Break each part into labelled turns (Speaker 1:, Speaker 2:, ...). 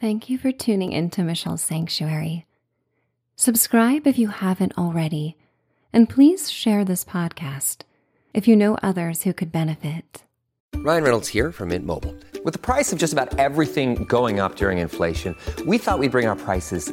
Speaker 1: Thank you for tuning into Michelle's Sanctuary. Subscribe if you haven't already, and please share this podcast if you know others who could benefit.
Speaker 2: Ryan Reynolds here from Mint Mobile. With the price of just about everything going up during inflation, we thought we'd bring our prices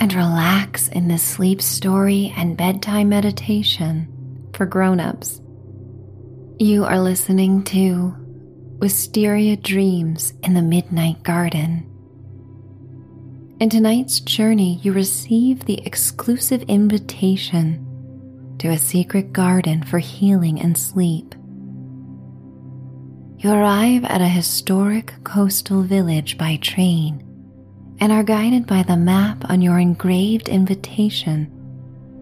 Speaker 1: and relax in this sleep story and bedtime meditation for grown-ups. You are listening to Wisteria Dreams in the Midnight Garden. In tonight's journey, you receive the exclusive invitation to a secret garden for healing and sleep. You arrive at a historic coastal village by train and are guided by the map on your engraved invitation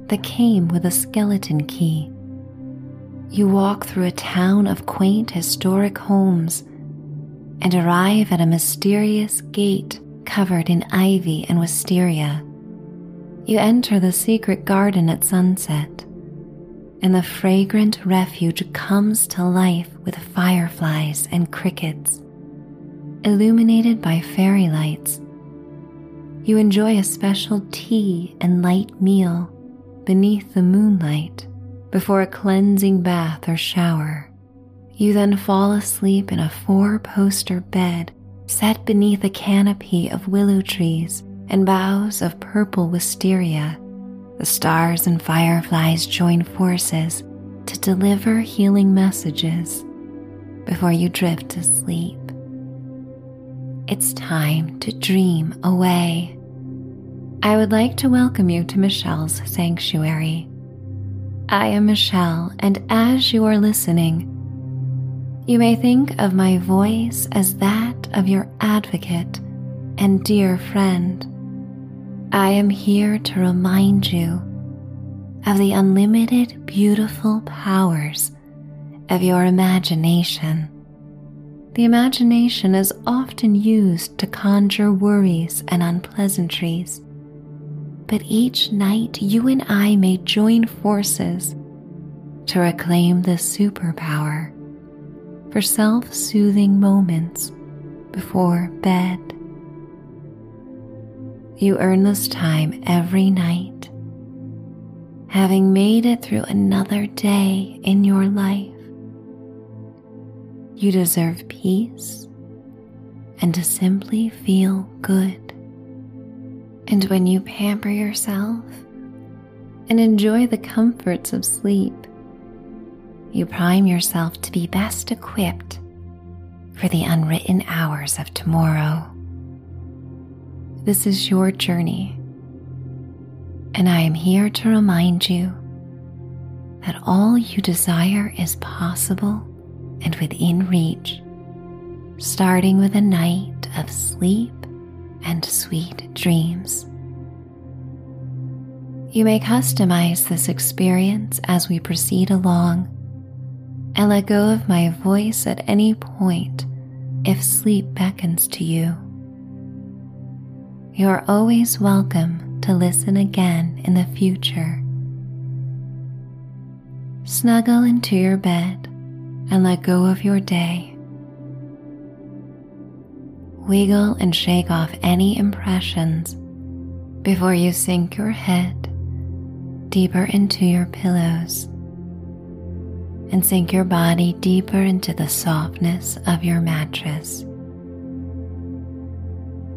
Speaker 1: that came with a skeleton key. You walk through a town of quaint historic homes and arrive at a mysterious gate covered in ivy and wisteria. You enter the secret garden at sunset, and the fragrant refuge comes to life with fireflies and crickets. Illuminated by fairy lights, you enjoy a special tea and light meal beneath the moonlight before a cleansing bath or shower. You then fall asleep in a four poster bed set beneath a canopy of willow trees and boughs of purple wisteria. The stars and fireflies join forces to deliver healing messages before you drift to sleep. It's time to dream away. I would like to welcome you to Michelle's Sanctuary. I am Michelle, and as you are listening, you may think of my voice as that of your advocate and dear friend. I am here to remind you of the unlimited, beautiful powers of your imagination. The imagination is often used to conjure worries and unpleasantries but each night you and I may join forces to reclaim the superpower for self soothing moments before bed. You earn this time every night, having made it through another day in your life. You deserve peace and to simply feel good. And when you pamper yourself and enjoy the comforts of sleep, you prime yourself to be best equipped for the unwritten hours of tomorrow. This is your journey, and I am here to remind you that all you desire is possible and within reach, starting with a night of sleep and sweet dreams. You may customize this experience as we proceed along and let go of my voice at any point if sleep beckons to you. You are always welcome to listen again in the future. Snuggle into your bed and let go of your day wiggle and shake off any impressions before you sink your head deeper into your pillows and sink your body deeper into the softness of your mattress.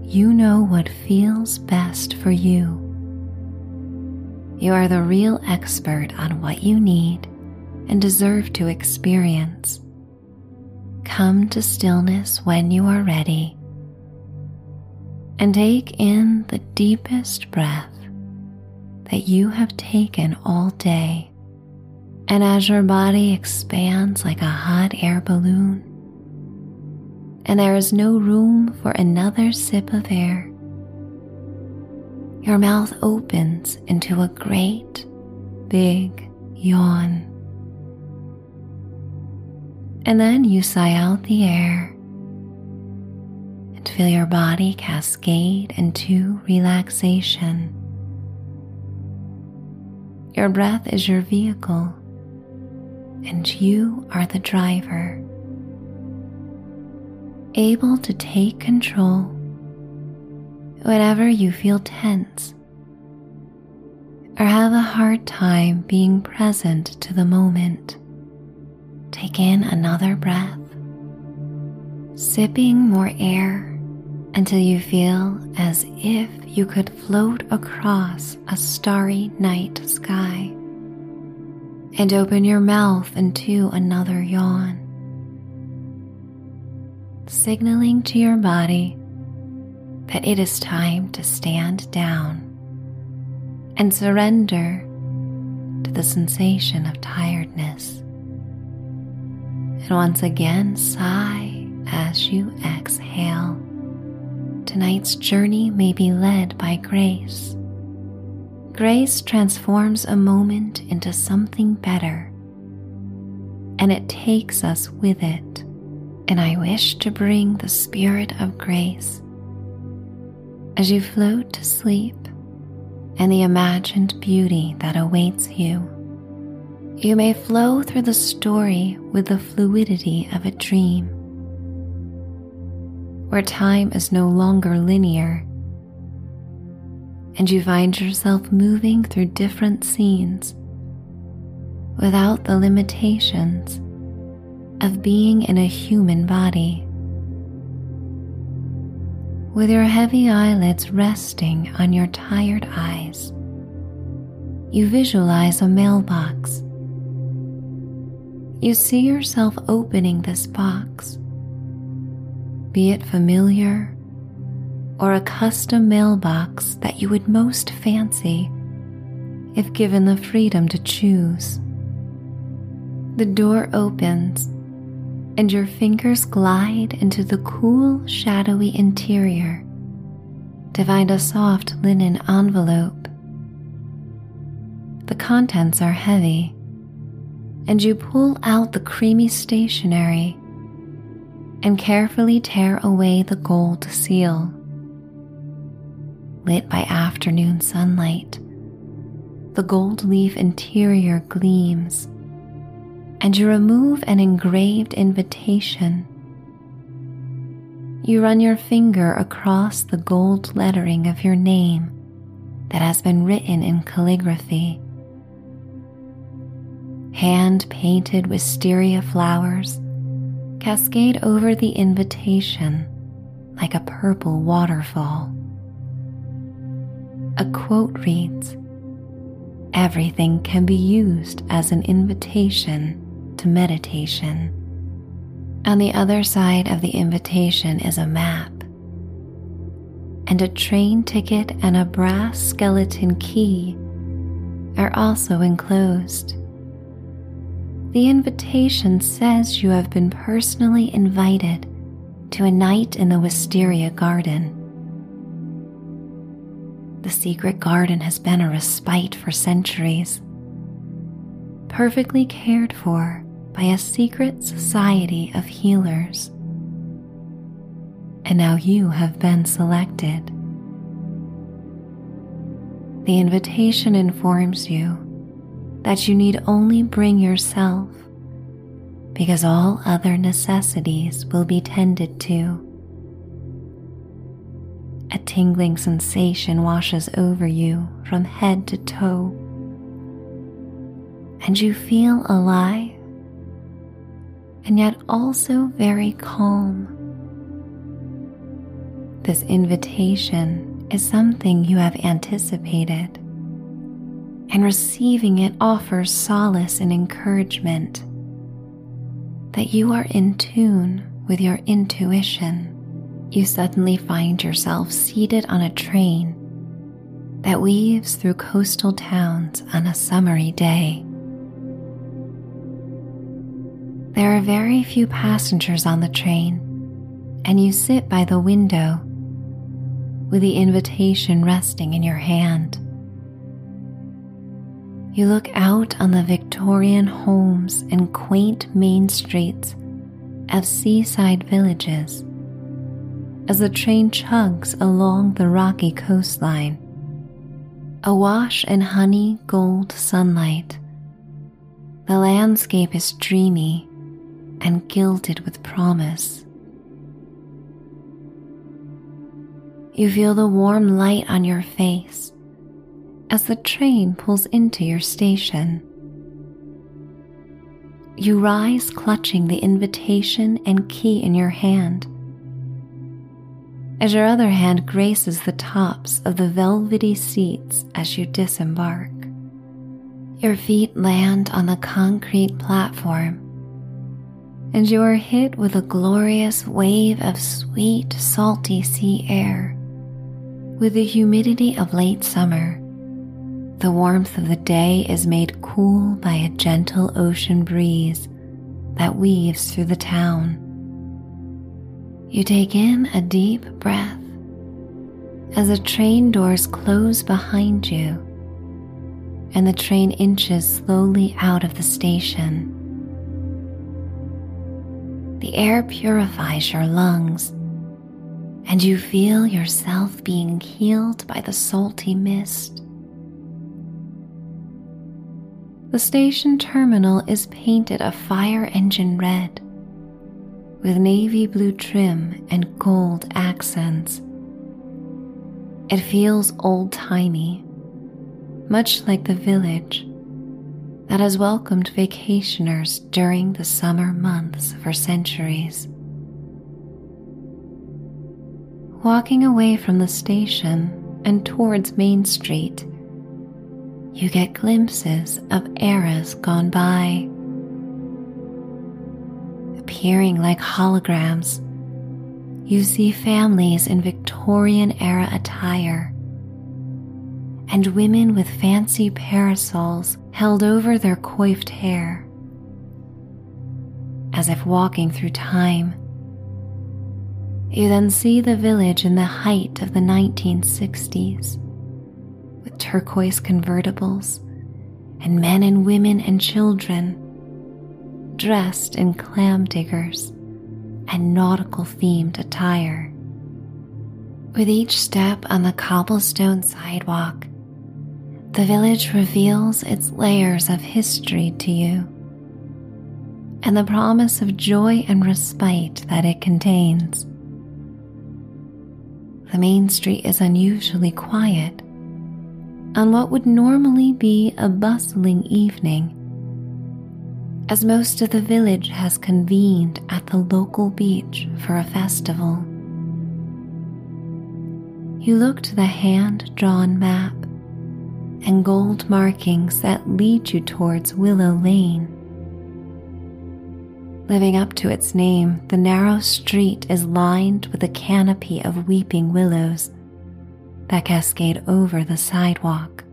Speaker 1: You know what feels best for you. You are the real expert on what you need and deserve to experience. Come to stillness when you are ready and take in the deepest breath that you have taken all day. And as your body expands like a hot air balloon, and there is no room for another sip of air, your mouth opens into a great big yawn. And then you sigh out the air feel your body cascade into relaxation. Your breath is your vehicle, and you are the driver, able to take control whenever you feel tense or have a hard time being present to the moment. Take in another breath, sipping more air until you feel as if you could float across a starry night sky. And open your mouth into another yawn, signaling to your body that it is time to stand down and surrender to the sensation of tiredness. And once again, sigh as you exhale. Tonight's journey may be led by grace. Grace transforms a moment into something better, and it takes us with it. And I wish to bring the spirit of grace as you float to sleep and the imagined beauty that awaits you. You may flow through the story with the fluidity of a dream, where time is no longer linear, and you find yourself moving through different scenes without the limitations of being in a human body. With your heavy eyelids resting on your tired eyes, you visualize a mailbox. You see yourself opening this box, be it familiar or a custom mailbox that you would most fancy if given the freedom to choose. The door opens and your fingers glide into the cool, shadowy interior to find a soft linen envelope. The contents are heavy, and you pull out the creamy stationery and carefully tear away the gold seal. Lit by afternoon sunlight, the gold leaf interior gleams and you remove an engraved invitation. You run your finger across the gold lettering of your name that has been written in calligraphy. Hand painted wisteria flowers cascade over the invitation like a purple waterfall. A quote reads Everything can be used as an invitation to meditation. On the other side of the invitation is a map, and a train ticket and a brass skeleton key are also enclosed. The invitation says you have been personally invited to a night in the Wisteria Garden. The secret garden has been a respite for centuries, perfectly cared for by a secret society of healers. And now you have been selected. The invitation informs you that you need only bring yourself because all other necessities will be tended to. A tingling sensation washes over you from head to toe, and you feel alive and yet also very calm. This invitation is something you have anticipated, and receiving it offers solace and encouragement that you are in tune with your intuition. You suddenly find yourself seated on a train that weaves through coastal towns on a summery day. There are very few passengers on the train, and you sit by the window with the invitation resting in your hand. You look out on the Victorian homes and quaint main streets of seaside villages as the train chugs along the rocky coastline, awash in honey gold sunlight. The landscape is dreamy and gilded with promise. You feel the warm light on your face as the train pulls into your station. You rise clutching the invitation and key in your hand as your other hand graces the tops of the velvety seats as you disembark. Your feet land on the concrete platform, and you are hit with a glorious wave of sweet, salty sea air. With the humidity of late summer, the warmth of the day is made cool by a gentle ocean breeze that weaves through the town. You take in a deep breath as the train doors close behind you and the train inches slowly out of the station. The air purifies your lungs, and you feel yourself being healed by the salty mist. The station terminal is painted a fire engine red with navy blue trim and gold accents. It feels old timey, much like the village that has welcomed vacationers during the summer months for centuries. Walking away from the station and towards Main Street, you get glimpses of eras gone by appearing like holograms, you see families in Victorian era attire and women with fancy parasols held over their coiffed hair. As if walking through time, you then see the village in the height of the 1960s with turquoise convertibles and men and women and children dressed in clam diggers and nautical themed attire. With each step on the cobblestone sidewalk, the village reveals its layers of history to you and the promise of joy and respite that it contains. The main street is unusually quiet on what would normally be a bustling evening as most of the village has convened at the local beach for a festival. You look to the hand drawn map and gold markings that lead you towards Willow Lane. Living up to its name, the narrow street is lined with a canopy of weeping willows that cascade over the sidewalk.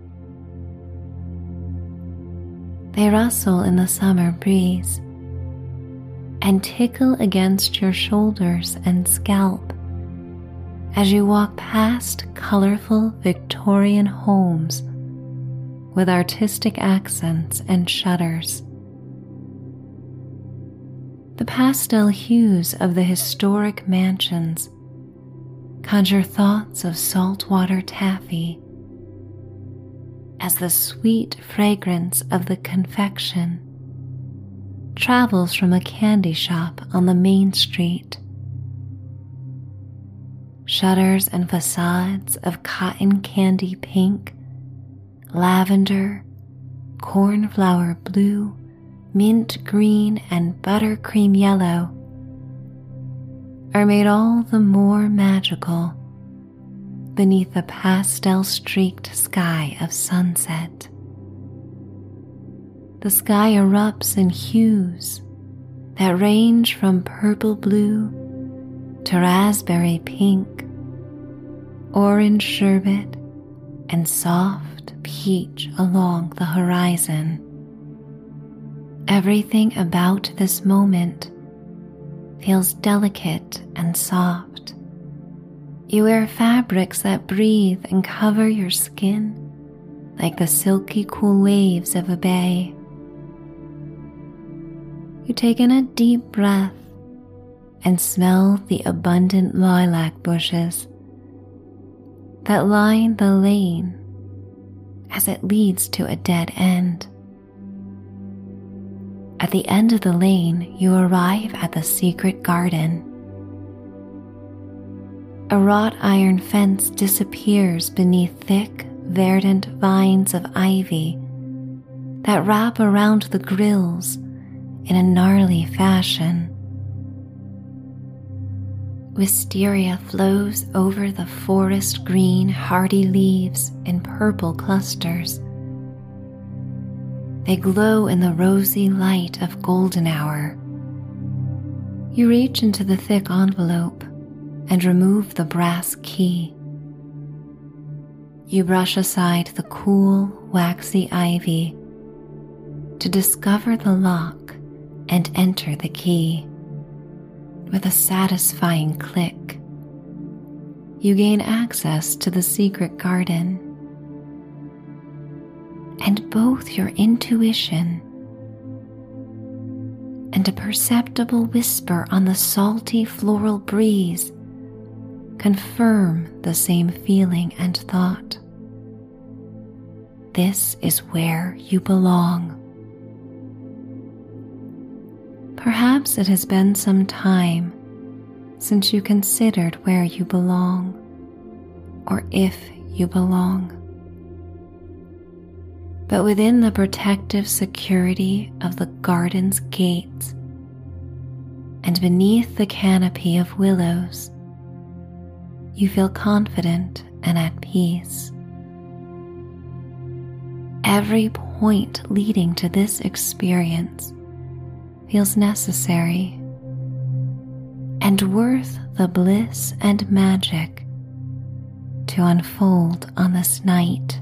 Speaker 1: They rustle in the summer breeze and tickle against your shoulders and scalp as you walk past colorful Victorian homes with artistic accents and shutters. The pastel hues of the historic mansions conjure thoughts of saltwater taffy as the sweet fragrance of the confection travels from a candy shop on the main street. Shutters and facades of cotton candy pink, lavender, cornflower blue, mint green, and buttercream yellow are made all the more magical beneath the pastel streaked sky of sunset. The sky erupts in hues that range from purple blue to raspberry pink, orange sherbet, and soft peach along the horizon. Everything about this moment feels delicate and soft You wear fabrics that breathe and cover your skin like the silky cool waves of a bay. You take in a deep breath and smell the abundant lilac bushes that line the lane as it leads to a dead end. At the end of the lane, you arrive at the secret garden. A wrought iron fence disappears beneath thick, verdant vines of ivy that wrap around the grills in a gnarly fashion. Wisteria flows over the forest green, hardy leaves in purple clusters. They glow in the rosy light of golden hour. You reach into the thick envelope and remove the brass key. You brush aside the cool, waxy ivy to discover the lock and enter the key. With a satisfying click, you gain access to the secret garden. And both your intuition and a perceptible whisper on the salty floral breeze confirm the same feeling and thought. This is where you belong. Perhaps it has been some time since you considered where you belong or if you belong. But within the protective security of the garden's gates and beneath the canopy of willows, you feel confident and at peace. Every point leading to this experience feels necessary and worth the bliss and magic to unfold on this night.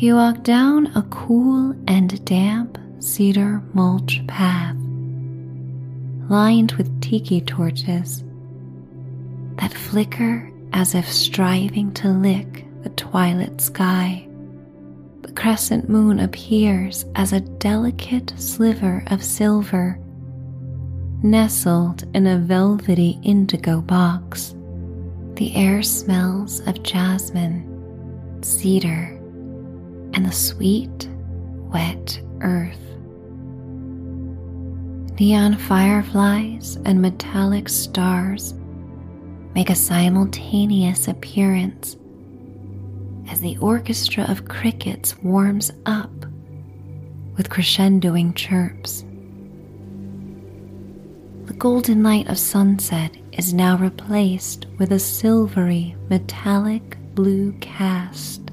Speaker 1: You walk down a cool and damp cedar mulch path lined with tiki torches that flicker as if striving to lick the twilight sky the crescent moon appears as a delicate sliver of silver nestled in a velvety indigo box. The air smells of jasmine, cedar, and the sweet, wet earth. Neon fireflies and metallic stars make a simultaneous appearance as the orchestra of crickets warms up with crescendoing chirps. The golden light of sunset is now replaced with a silvery metallic blue cast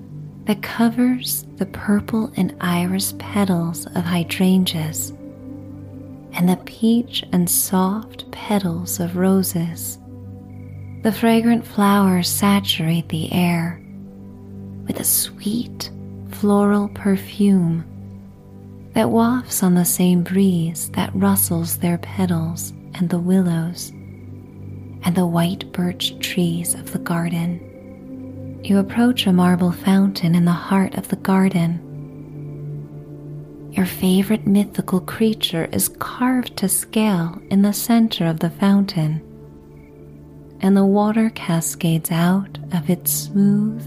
Speaker 1: that covers the purple and iris petals of hydrangeas and the peach and soft petals of roses. The fragrant flowers saturate the air with a sweet floral perfume that wafts on the same breeze that rustles their petals and the willows and the white birch trees of the garden. You approach a marble fountain in the heart of the garden. Your favorite mythical creature is carved to scale in the center of the fountain, and the water cascades out of its smooth,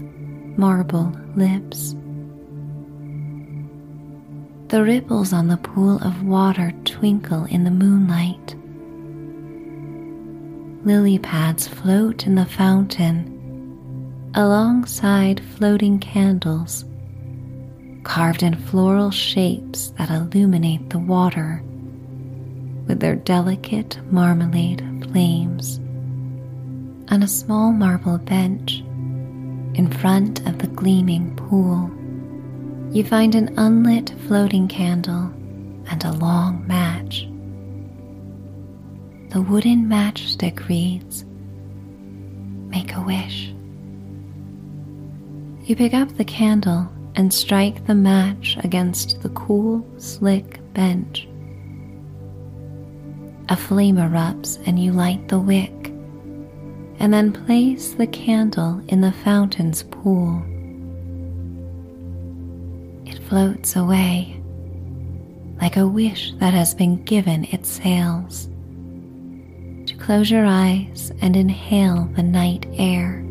Speaker 1: marble lips. The ripples on the pool of water twinkle in the moonlight. Lily pads float in the fountain alongside floating candles carved in floral shapes that illuminate the water with their delicate marmalade flames. On a small marble bench, in front of the gleaming pool, you find an unlit floating candle and a long match. The wooden matchstick reads, Make a wish. You pick up the candle and strike the match against the cool, slick bench. A flame erupts and you light the wick and then place the candle in the fountain's pool. It floats away like a wish that has been given its sails. To close your eyes and inhale the night air.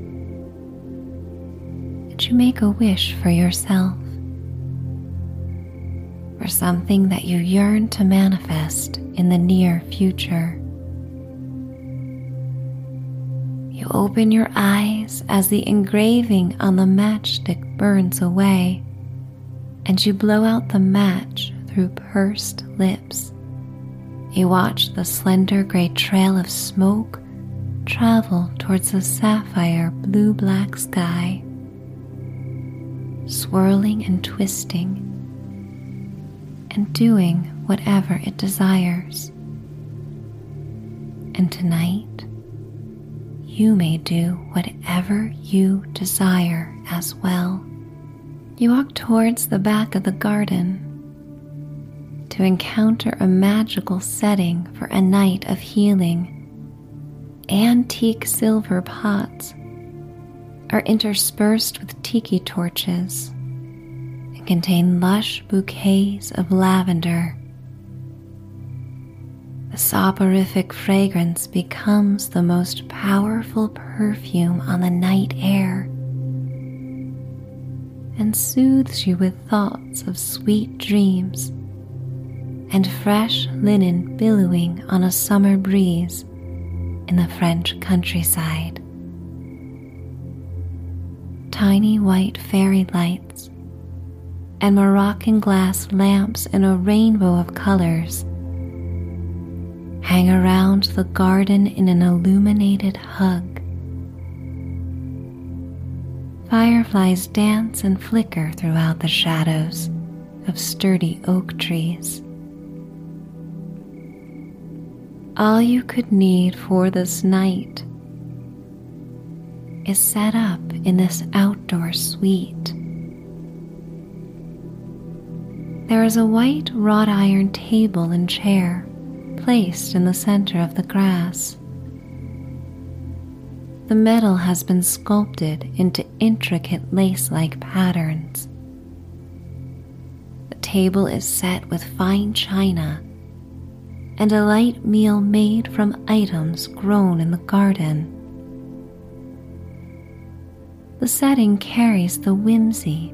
Speaker 1: You make a wish for yourself, for something that you yearn to manifest in the near future. You open your eyes as the engraving on the matchstick burns away, and you blow out the match through pursed lips. You watch the slender gray trail of smoke travel towards the sapphire blue black sky, swirling and twisting, and doing whatever it desires. And tonight, you may do whatever you desire as well. You walk towards the back of the garden to encounter a magical setting for a night of healing. Antique silver pots are interspersed with tiki torches and contain lush bouquets of lavender. The soporific fragrance becomes the most powerful perfume on the night air and soothes you with thoughts of sweet dreams and fresh linen billowing on a summer breeze in the French countryside. Tiny white fairy lights and Moroccan glass lamps in a rainbow of colors hang around the garden in an illuminated hug. Fireflies dance and flicker throughout the shadows of sturdy oak trees. all you could need for this night is set up in this outdoor suite. There is a white wrought iron table and chair placed in the center of the grass. The metal has been sculpted into intricate lace like patterns. The table is set with fine china and a light meal made from items grown in the garden. The setting carries the whimsy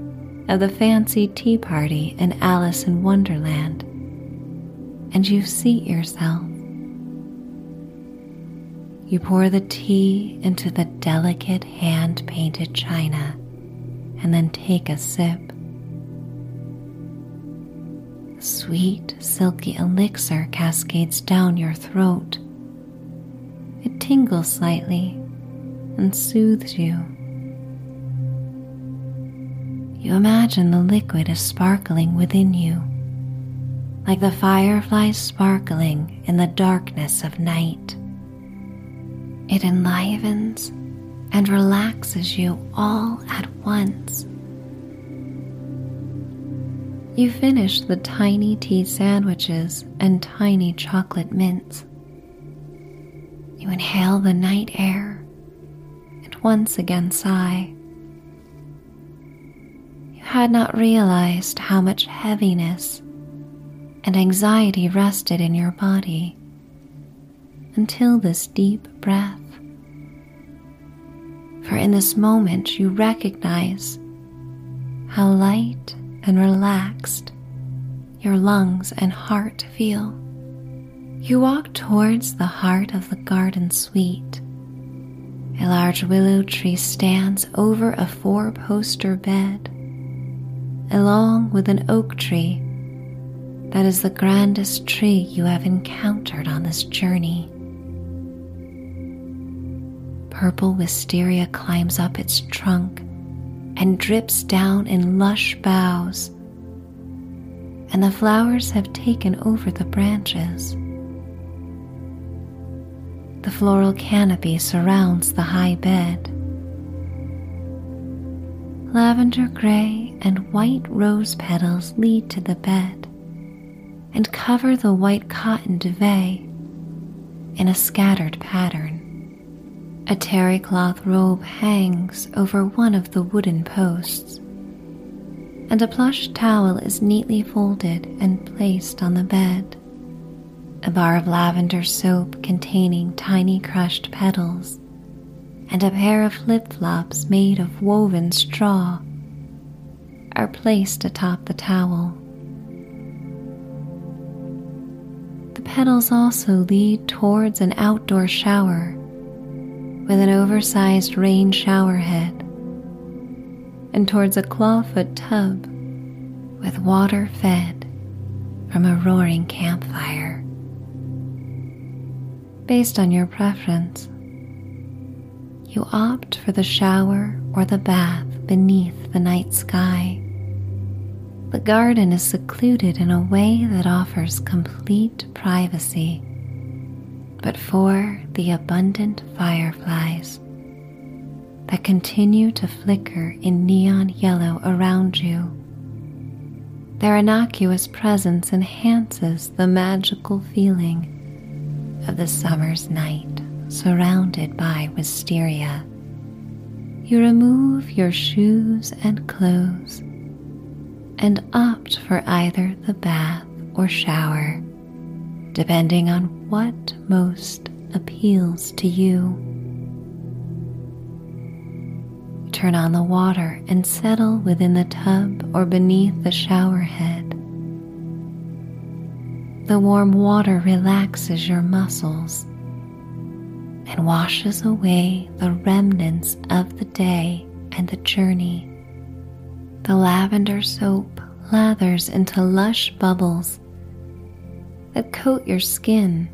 Speaker 1: of the fancy tea party in Alice in Wonderland, and you seat yourself. You pour the tea into the delicate hand painted china and then take a sip sweet, silky elixir cascades down your throat. It tingles slightly and soothes you. You imagine the liquid is sparkling within you, like the fireflies sparkling in the darkness of night. It enlivens and relaxes you all at once. You finish the tiny tea sandwiches and tiny chocolate mints. You inhale the night air and once again sigh. Had not realized how much heaviness and anxiety rested in your body until this deep breath. For in this moment you recognize how light and relaxed your lungs and heart feel. You walk towards the heart of the garden suite. A large willow tree stands over a four poster bed, along with an oak tree that is the grandest tree you have encountered on this journey. Purple wisteria climbs up its trunk and drips down in lush boughs, and the flowers have taken over the branches. The floral canopy surrounds the high bed. Lavender gray and white rose petals lead to the bed and cover the white cotton duvet in a scattered pattern. A terry cloth robe hangs over one of the wooden posts, and a plush towel is neatly folded and placed on the bed. A bar of lavender soap containing tiny crushed petals, and a pair of flip flops made of woven straw are placed atop the towel. The petals also lead towards an outdoor shower with an oversized rain shower head and towards a clawfoot tub with water fed from a roaring campfire. Based on your preference, you opt for the shower or the bath beneath the night sky. The garden is secluded in a way that offers complete privacy, but for the abundant fireflies that continue to flicker in neon yellow around you. Their innocuous presence enhances the magical feeling of the summer's night surrounded by wisteria. You remove your shoes and clothes and opt for either the bath or shower, depending on what most appeals to you. Turn on the water and settle within the tub or beneath the shower head. The warm water relaxes your muscles and washes away the remnants of the day and the journey. The lavender soap lathers into lush bubbles that coat your skin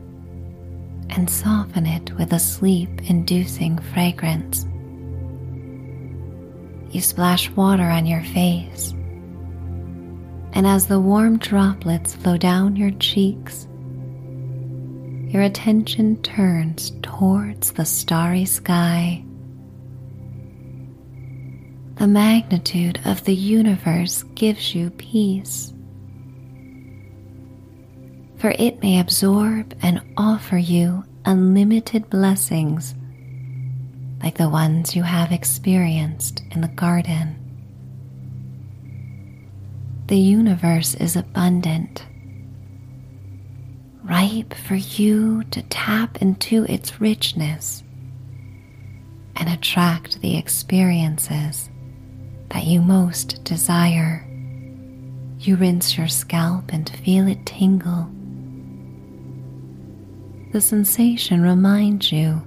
Speaker 1: and soften it with a sleep inducing fragrance. You splash water on your face, and as the warm droplets flow down your cheeks, your attention turns towards the starry sky. The magnitude of the universe gives you peace, for it may absorb and offer you unlimited blessings like the ones you have experienced in the garden. The universe is abundant ripe for you to tap into its richness and attract the experiences that you most desire. You rinse your scalp and feel it tingle. The sensation reminds you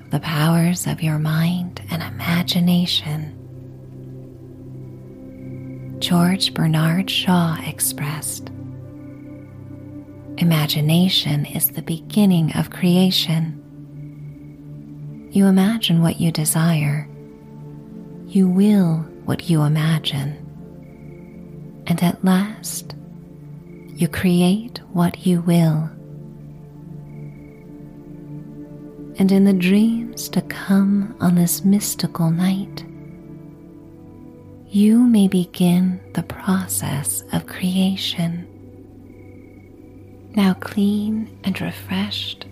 Speaker 1: of the powers of your mind and imagination. George Bernard Shaw expressed Imagination is the beginning of creation. You imagine what you desire. You will what you imagine. And at last, you create what you will. And in the dreams to come on this mystical night, you may begin the process of creation. Now clean and refreshed,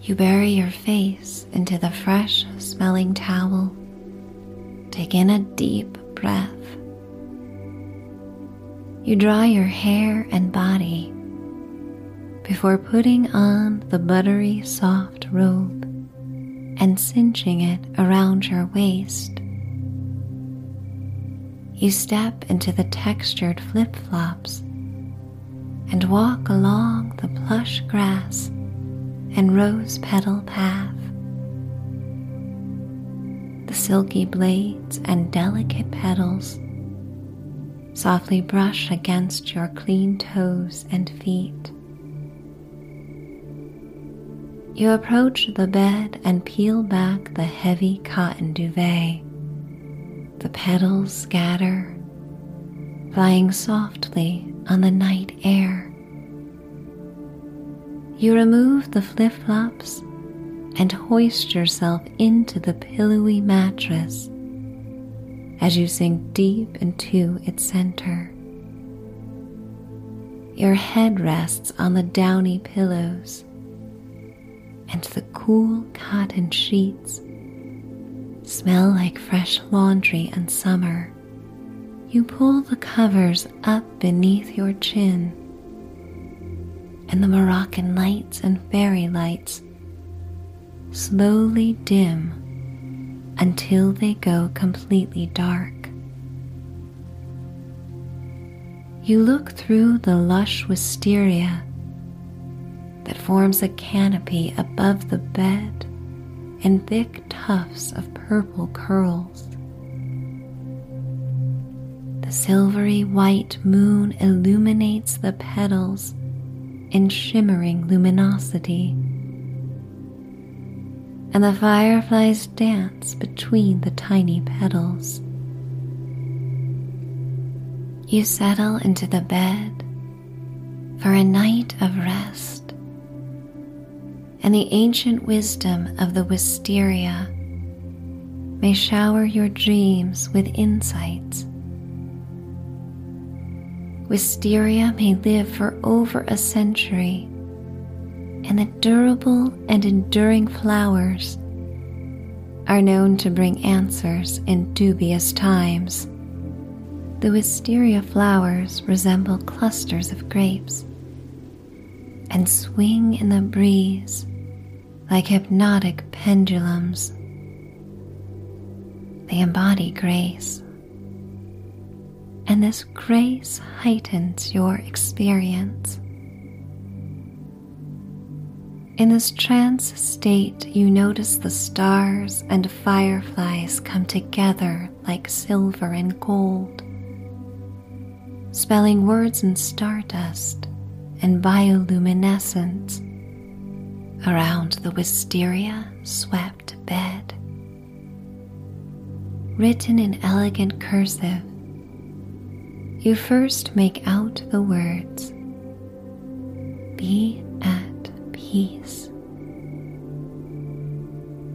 Speaker 1: you bury your face into the fresh smelling towel. Take in a deep breath. You dry your hair and body before putting on the buttery soft robe and cinching it around your waist. You step into the textured flip flops and walk along the plush grass and rose petal path. The silky blades and delicate petals softly brush against your clean toes and feet. You approach the bed and peel back the heavy cotton duvet. The petals scatter, flying softly on the night air. You remove the flip flops and hoist yourself into the pillowy mattress as you sink deep into its center. Your head rests on the downy pillows, and the cool cotton sheets smell like fresh laundry and summer, you pull the covers up beneath your chin, and the Moroccan lights and fairy lights slowly dim until they go completely dark. You look through the lush wisteria that forms a canopy above the bed in thick tufts of purple curls. Silvery white moon illuminates the petals in shimmering luminosity, and the fireflies dance between the tiny petals. You settle into the bed for a night of rest, and the ancient wisdom of the wisteria may shower your dreams with insights. Wisteria may live for over a century, and the durable and enduring flowers are known to bring answers in dubious times. The wisteria flowers resemble clusters of grapes and swing in the breeze like hypnotic pendulums. They embody grace, and this grace heightens your experience. In this trance state, you notice the stars and fireflies come together like silver and gold spelling words in stardust and bioluminescence around the wisteria swept bed. Written in elegant cursive, you first make out the words Be at peace.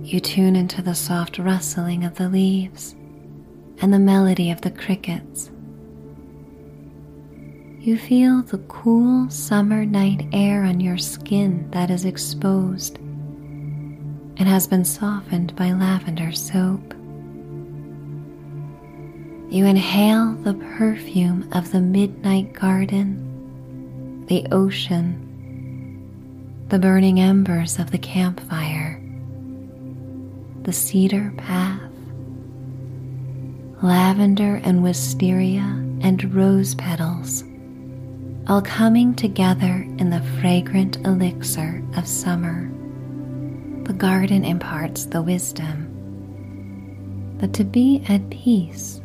Speaker 1: You tune into the soft rustling of the leaves and the melody of the crickets you feel the cool summer night air on your skin that is exposed and has been softened by lavender soap. You inhale the perfume of the midnight garden, the ocean, the burning embers of the campfire, the cedar path, lavender and wisteria and rose petals all coming together in the fragrant elixir of summer. The garden imparts the wisdom that to be at peace,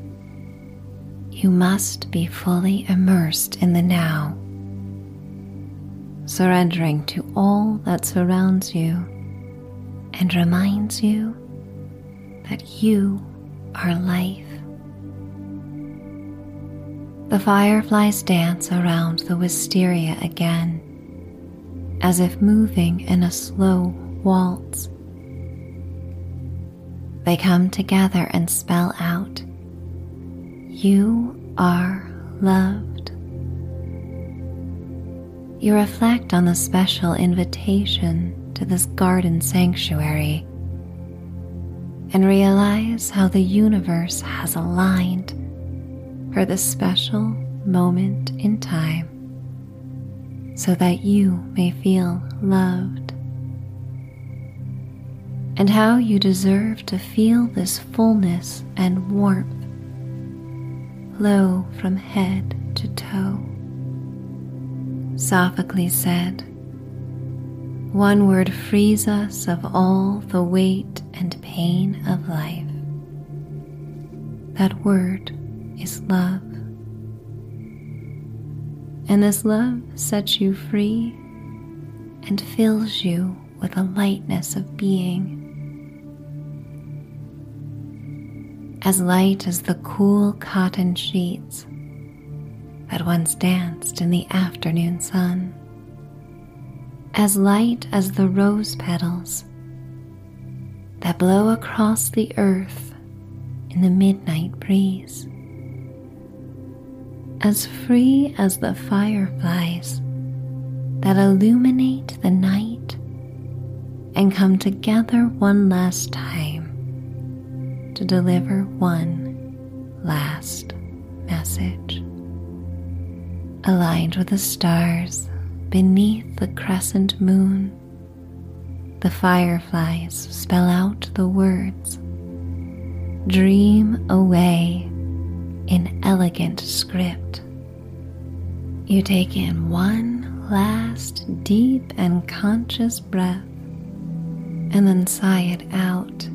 Speaker 1: you must be fully immersed in the now, surrendering to all that surrounds you and reminds you that you are life. The fireflies dance around the wisteria again, as if moving in a slow waltz. They come together and spell out, You are loved. You reflect on the special invitation to this garden sanctuary and realize how the universe has aligned for this special moment in time so that you may feel loved. And how you deserve to feel this fullness and warmth flow from head to toe. Sophocles said, One word frees us of all the weight and pain of life. That word is love. And this love sets you free and fills you with a lightness of being. As light as the cool cotton sheets that once danced in the afternoon sun. As light as the rose petals that blow across the earth in the midnight breeze as free as the fireflies that illuminate the night and come together one last time to deliver one last message. Aligned with the stars beneath the crescent moon, the fireflies spell out the words Dream away in elegant script. You take in one last deep and conscious breath and then sigh it out.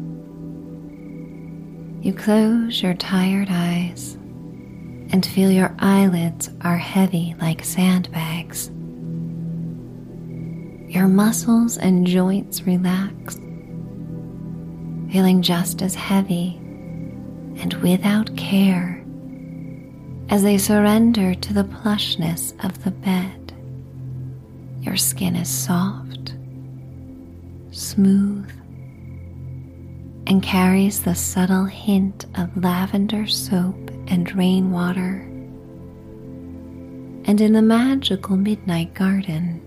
Speaker 1: You close your tired eyes and feel your eyelids are heavy like sandbags. Your muscles and joints relax, feeling just as heavy and without care as they surrender to the plushness of the bed. Your skin is soft, smooth, and carries the subtle hint of lavender soap and rainwater. And in the magical midnight garden,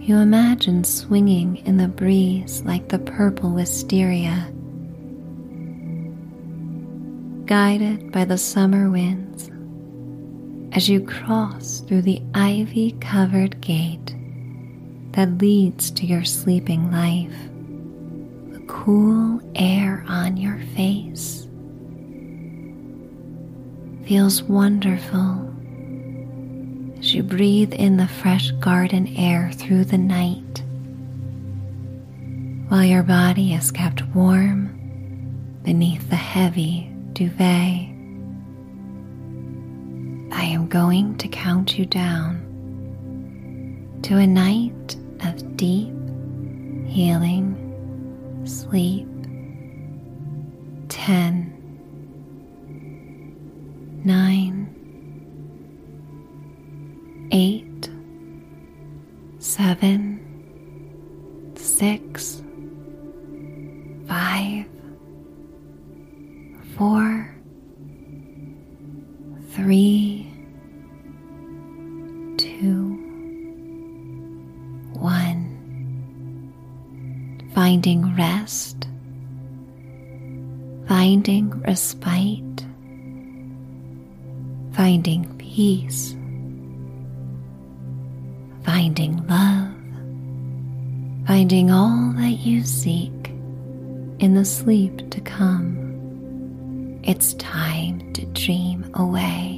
Speaker 1: you imagine swinging in the breeze like the purple wisteria guided by the summer winds as you cross through the ivy covered gate that leads to your sleeping life. Cool air on your face feels wonderful as you breathe in the fresh garden air through the night while your body is kept warm beneath the heavy duvet. I am going to count you down to a night of deep, healing sleep. 10, 9, 8, 7, 6, 5, 4, 3, Finding rest, finding respite, finding peace, finding love, finding all that you seek in the sleep to come. It's time to dream away.